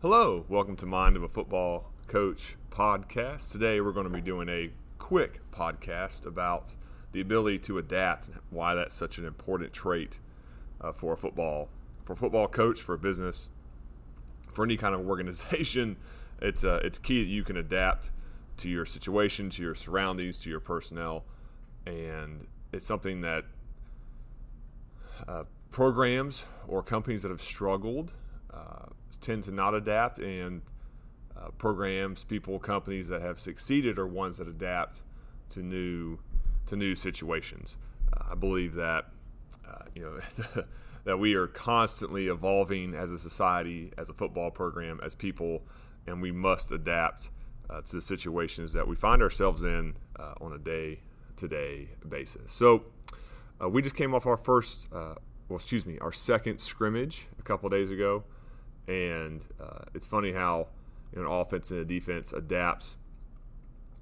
Hello, welcome to Mind of a Football Coach podcast. Today we're going to be doing a quick podcast about the ability to adapt and why that's such an important trait uh, for a football for a football coach, for a business, for any kind of organization. It's uh, it's key that you can adapt to your situation, to your surroundings, to your personnel, and it's something that uh, programs or companies that have struggled uh, tend to not adapt, and uh, programs, people, companies that have succeeded are ones that adapt to new to new situations. Uh, I believe that uh, you know that we are constantly evolving as a society, as a football program, as people, and we must adapt uh, to the situations that we find ourselves in uh, on a day to day basis. So. we just came off our first well, excuse me, our second scrimmage a couple days ago, and uh, it's funny how you know, an offense and a defense adapts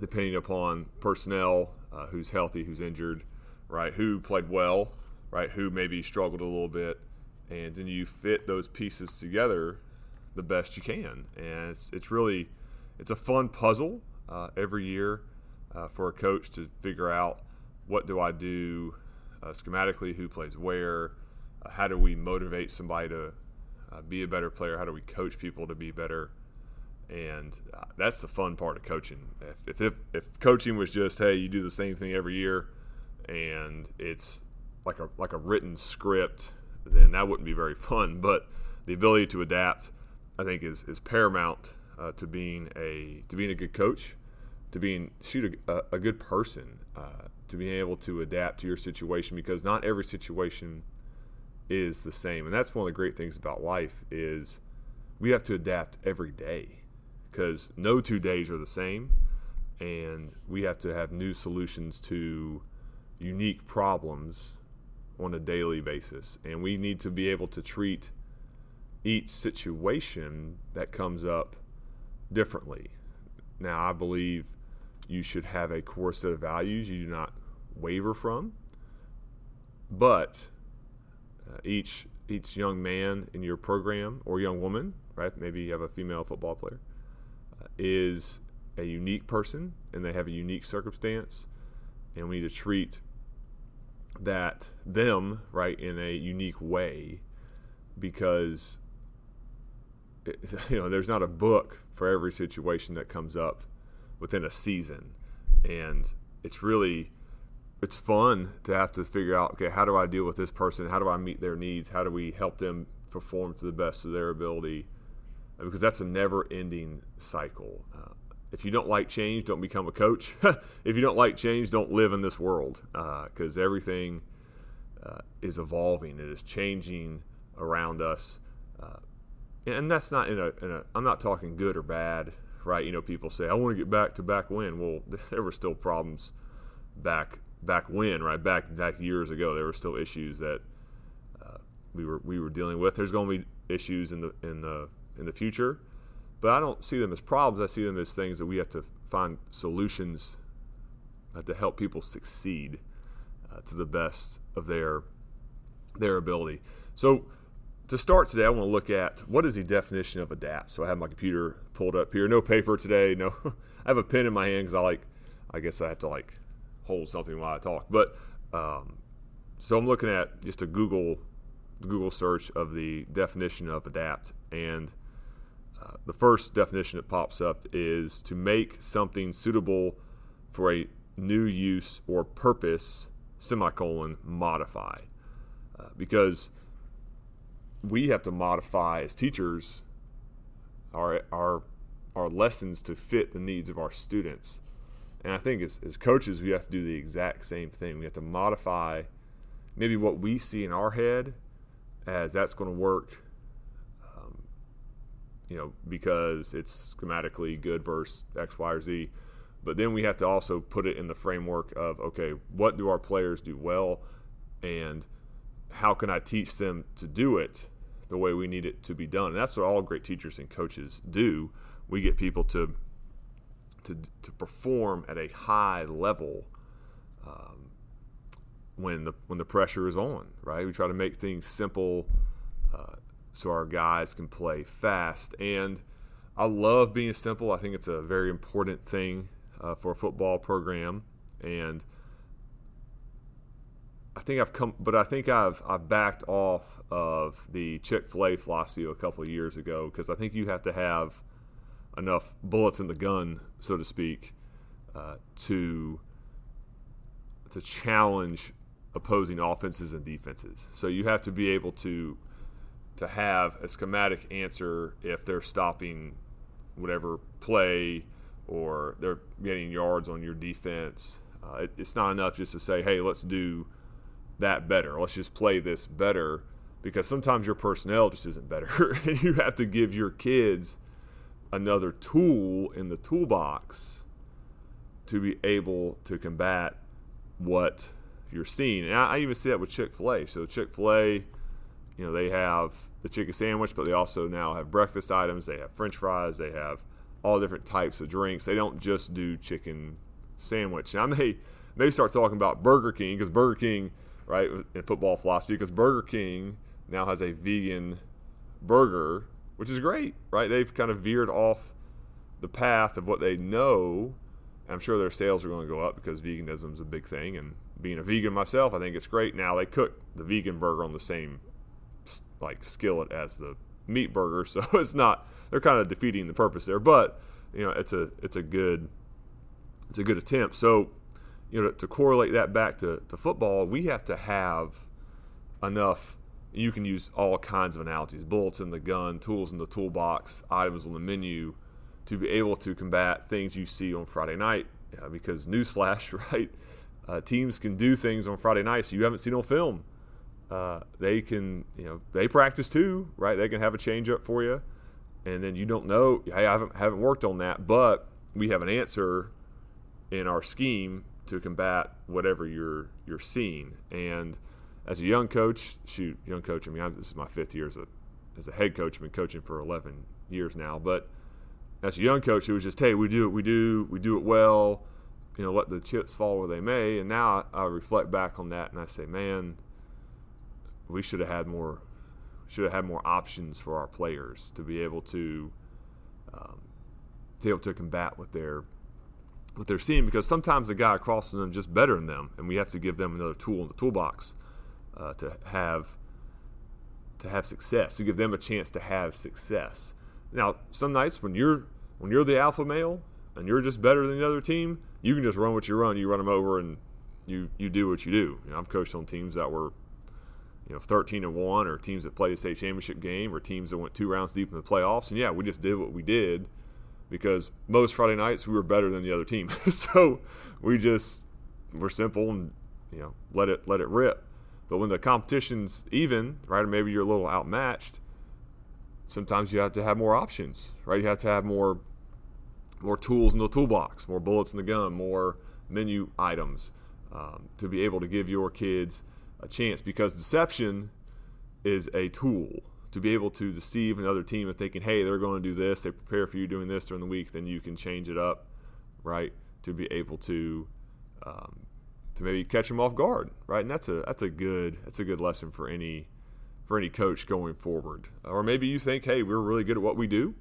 depending upon personnel, uh, who's healthy, who's injured, right? Who played well, right? Who maybe struggled a little bit, and then you fit those pieces together the best you can, and it's it's really it's a fun puzzle uh, every year uh, for a coach to figure out what do I do uh, schematically, who plays where how do we motivate somebody to uh, be a better player? How do we coach people to be better? And uh, that's the fun part of coaching. If, if, if coaching was just hey, you do the same thing every year, and it's like a like a written script, then that wouldn't be very fun. But the ability to adapt, I think, is is paramount uh, to being a to being a good coach, to being shoot a, a good person, uh, to being able to adapt to your situation because not every situation is the same. And that's one of the great things about life is we have to adapt every day because no two days are the same and we have to have new solutions to unique problems on a daily basis and we need to be able to treat each situation that comes up differently. Now, I believe you should have a core set of values you do not waver from, but uh, each each young man in your program or young woman, right? Maybe you have a female football player, uh, is a unique person and they have a unique circumstance, and we need to treat that them right in a unique way because it, you know there's not a book for every situation that comes up within a season and it's really it's fun to have to figure out okay how do i deal with this person? How do i meet their needs? How do we help them perform to the best of their ability? Because that's a never ending cycle. Uh, if you don't like change don't become a coach. If you don't like change don't live in this world because uh, everything uh, is evolving. It is changing around us uh, and that's not in a, in a i'm not talking good or bad right? You know people say i want to get back to back when. Well there were still problems back back when, right back back years ago, there were still issues that uh, we were we were dealing with. There's going to be issues in the in the in the future, but I don't see them as problems. I see them as things that we have to find solutions uh, to help people succeed uh, to the best of their their ability. So to start today, I want to look at what is the definition of adapt. So I have my computer pulled up here. No paper today. No, I have a pen in my hand because I like. I guess I have to like hold something while I talk. But um, so I'm looking at just a Google Google search of the definition of adapt, and uh, the first definition that pops up is to make something suitable for a new use or purpose semicolon modify. Uh, because we have to modify as teachers our our our lessons to fit the needs of our students and I think as, as coaches, we have to do the exact same thing. We have to modify maybe what we see in our head as that's going to work, um, you know, because it's schematically good versus X, Y, or Z. But then we have to also put it in the framework of okay, what do our players do well, and how can I teach them to do it the way we need it to be done? And that's what all great teachers and coaches do. We get people to to, to perform at a high level um, when the when the pressure is on. Right, we try to make things simple, uh, so our guys can play fast. And I love being simple. I think it's a very important thing uh, for a football program. And I think I've come, but I think I've I've backed off of the Chick Fil A philosophy a couple of years ago because I think you have to have enough bullets in the gun, so to speak, uh, to to challenge opposing offenses and defenses. So you have to be able to to have a schematic answer if they're stopping whatever play or they're getting yards on your defense. Uh, it, it's not enough just to say, "Hey, let's do that better. Let's just play this better." Because sometimes your personnel just isn't better, and you have to give your kids another tool in the toolbox to be able to combat what you're seeing. And I, I even see that with Chick Fil A. So Chick Fil A, you know, they have the chicken sandwich, but they also now have breakfast items. They have French fries. They have all different types of drinks. They don't just do chicken sandwich. Now they may start talking about Burger King because Burger King, right, in football philosophy, because Burger King now has a vegan burger, which is great, right? They've kind of veered off the path of what they know. I'm sure their sales are going to go up because veganism is a big thing, and being a vegan myself, I think it's great. Now they cook the vegan burger on the same like skillet as the meat burger, so it's not they're kind of defeating the purpose there. But you know, it's a it's a good it's a good attempt. So you know, to correlate that back to, to football, we have to have enough. You can use all kinds of analogies: bullets in the gun, tools in the toolbox, items on the menu, to be able to combat things you see on Friday night. Yeah, because newsflash, right? Uh, teams can do things on Friday nights you haven't seen on film. Uh, they can, you know, they practice too, right? They can have a change up for you, and then you don't know. Hey, I haven't haven't worked on that, but we have an answer in our scheme to combat whatever you're you're seeing. And as a young coach, shoot, young coach. I mean, I'm, this is my fifth year as a as a head coach. I've been coaching for 11 years now, but as a young coach, it was just, hey, we do it, we do, we do it well you know, let the chips fall where they may. And now I, I reflect back on that and I say, man, we should have had more, should have had more options for our players to be able to, um, to be able to combat what they're, what they're seeing. Because sometimes the guy across from them just better than them, and we have to give them another tool in the toolbox uh, to have, to have success, to give them a chance to have success. Now, some nights when you're when you're the alpha male and you're just better than the other team, you can just run what you run. You run them over and you you do what you do. You know, I've coached on teams that were you know 13 and one, or teams that played a state championship game, or teams that went two rounds deep in the playoffs. And yeah, we just did what we did because most Friday nights we were better than the other team. so we just were simple and you know let it let it rip. But when the competition's even, right, or maybe you're a little outmatched, sometimes you have to have more options, right? You have to have more more tools in the toolbox, more bullets in the gun, more menu items um, to be able to give your kids a chance because deception is a tool to be able to deceive another team and thinking, hey, they're going to do this, they prepare for you doing this during the week, then you can change it up, right? To be able to um, to maybe catch them off guard, right? And that's a that's a good that's a good lesson for any for any coach going forward. Or maybe you think, hey, we're really good at what we do,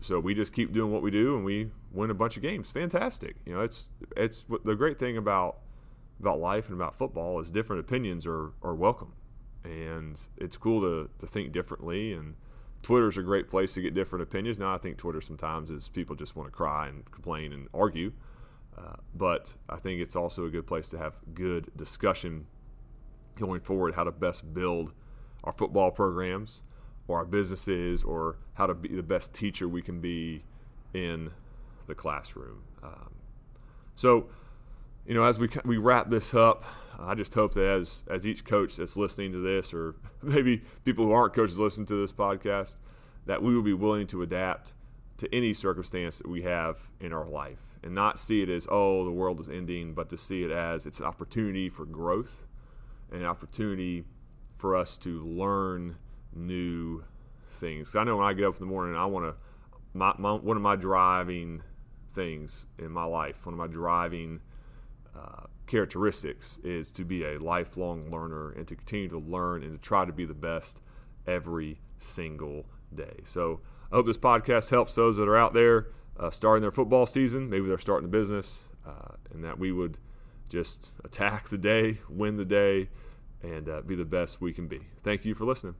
so we just keep doing what we do and we win a bunch of games. Fantastic. You know, it's it's the great thing about about life and about football is different opinions are, are welcome. And it's cool to, to think differently and Twitter's a great place to get different opinions. Now I think Twitter sometimes is people just want to cry and complain and argue. Uh, but I think it's also a good place to have good discussion going forward how to best build our football programs or our businesses or how to be the best teacher we can be in the classroom. Um, so, you know, as we we wrap this up, I just hope that as as each coach that's listening to this, or maybe people who aren't coaches listen to this podcast, that we will be willing to adapt to any circumstance that we have in our life, and not see it as oh the world is ending, but to see it as it's an opportunity for growth, and an opportunity for us to learn new things. I know when I get up in the morning, I want to. My, my, one of my driving things in my life, one of my driving uh, characteristics is to be a lifelong learner and to continue to learn and to try to be the best every single day. So I hope this podcast helps those that are out there uh, starting their football season. Maybe they're starting a business, uh, and that we would just attack the day, win the day, and uh, be the best we can be. Thank you for listening.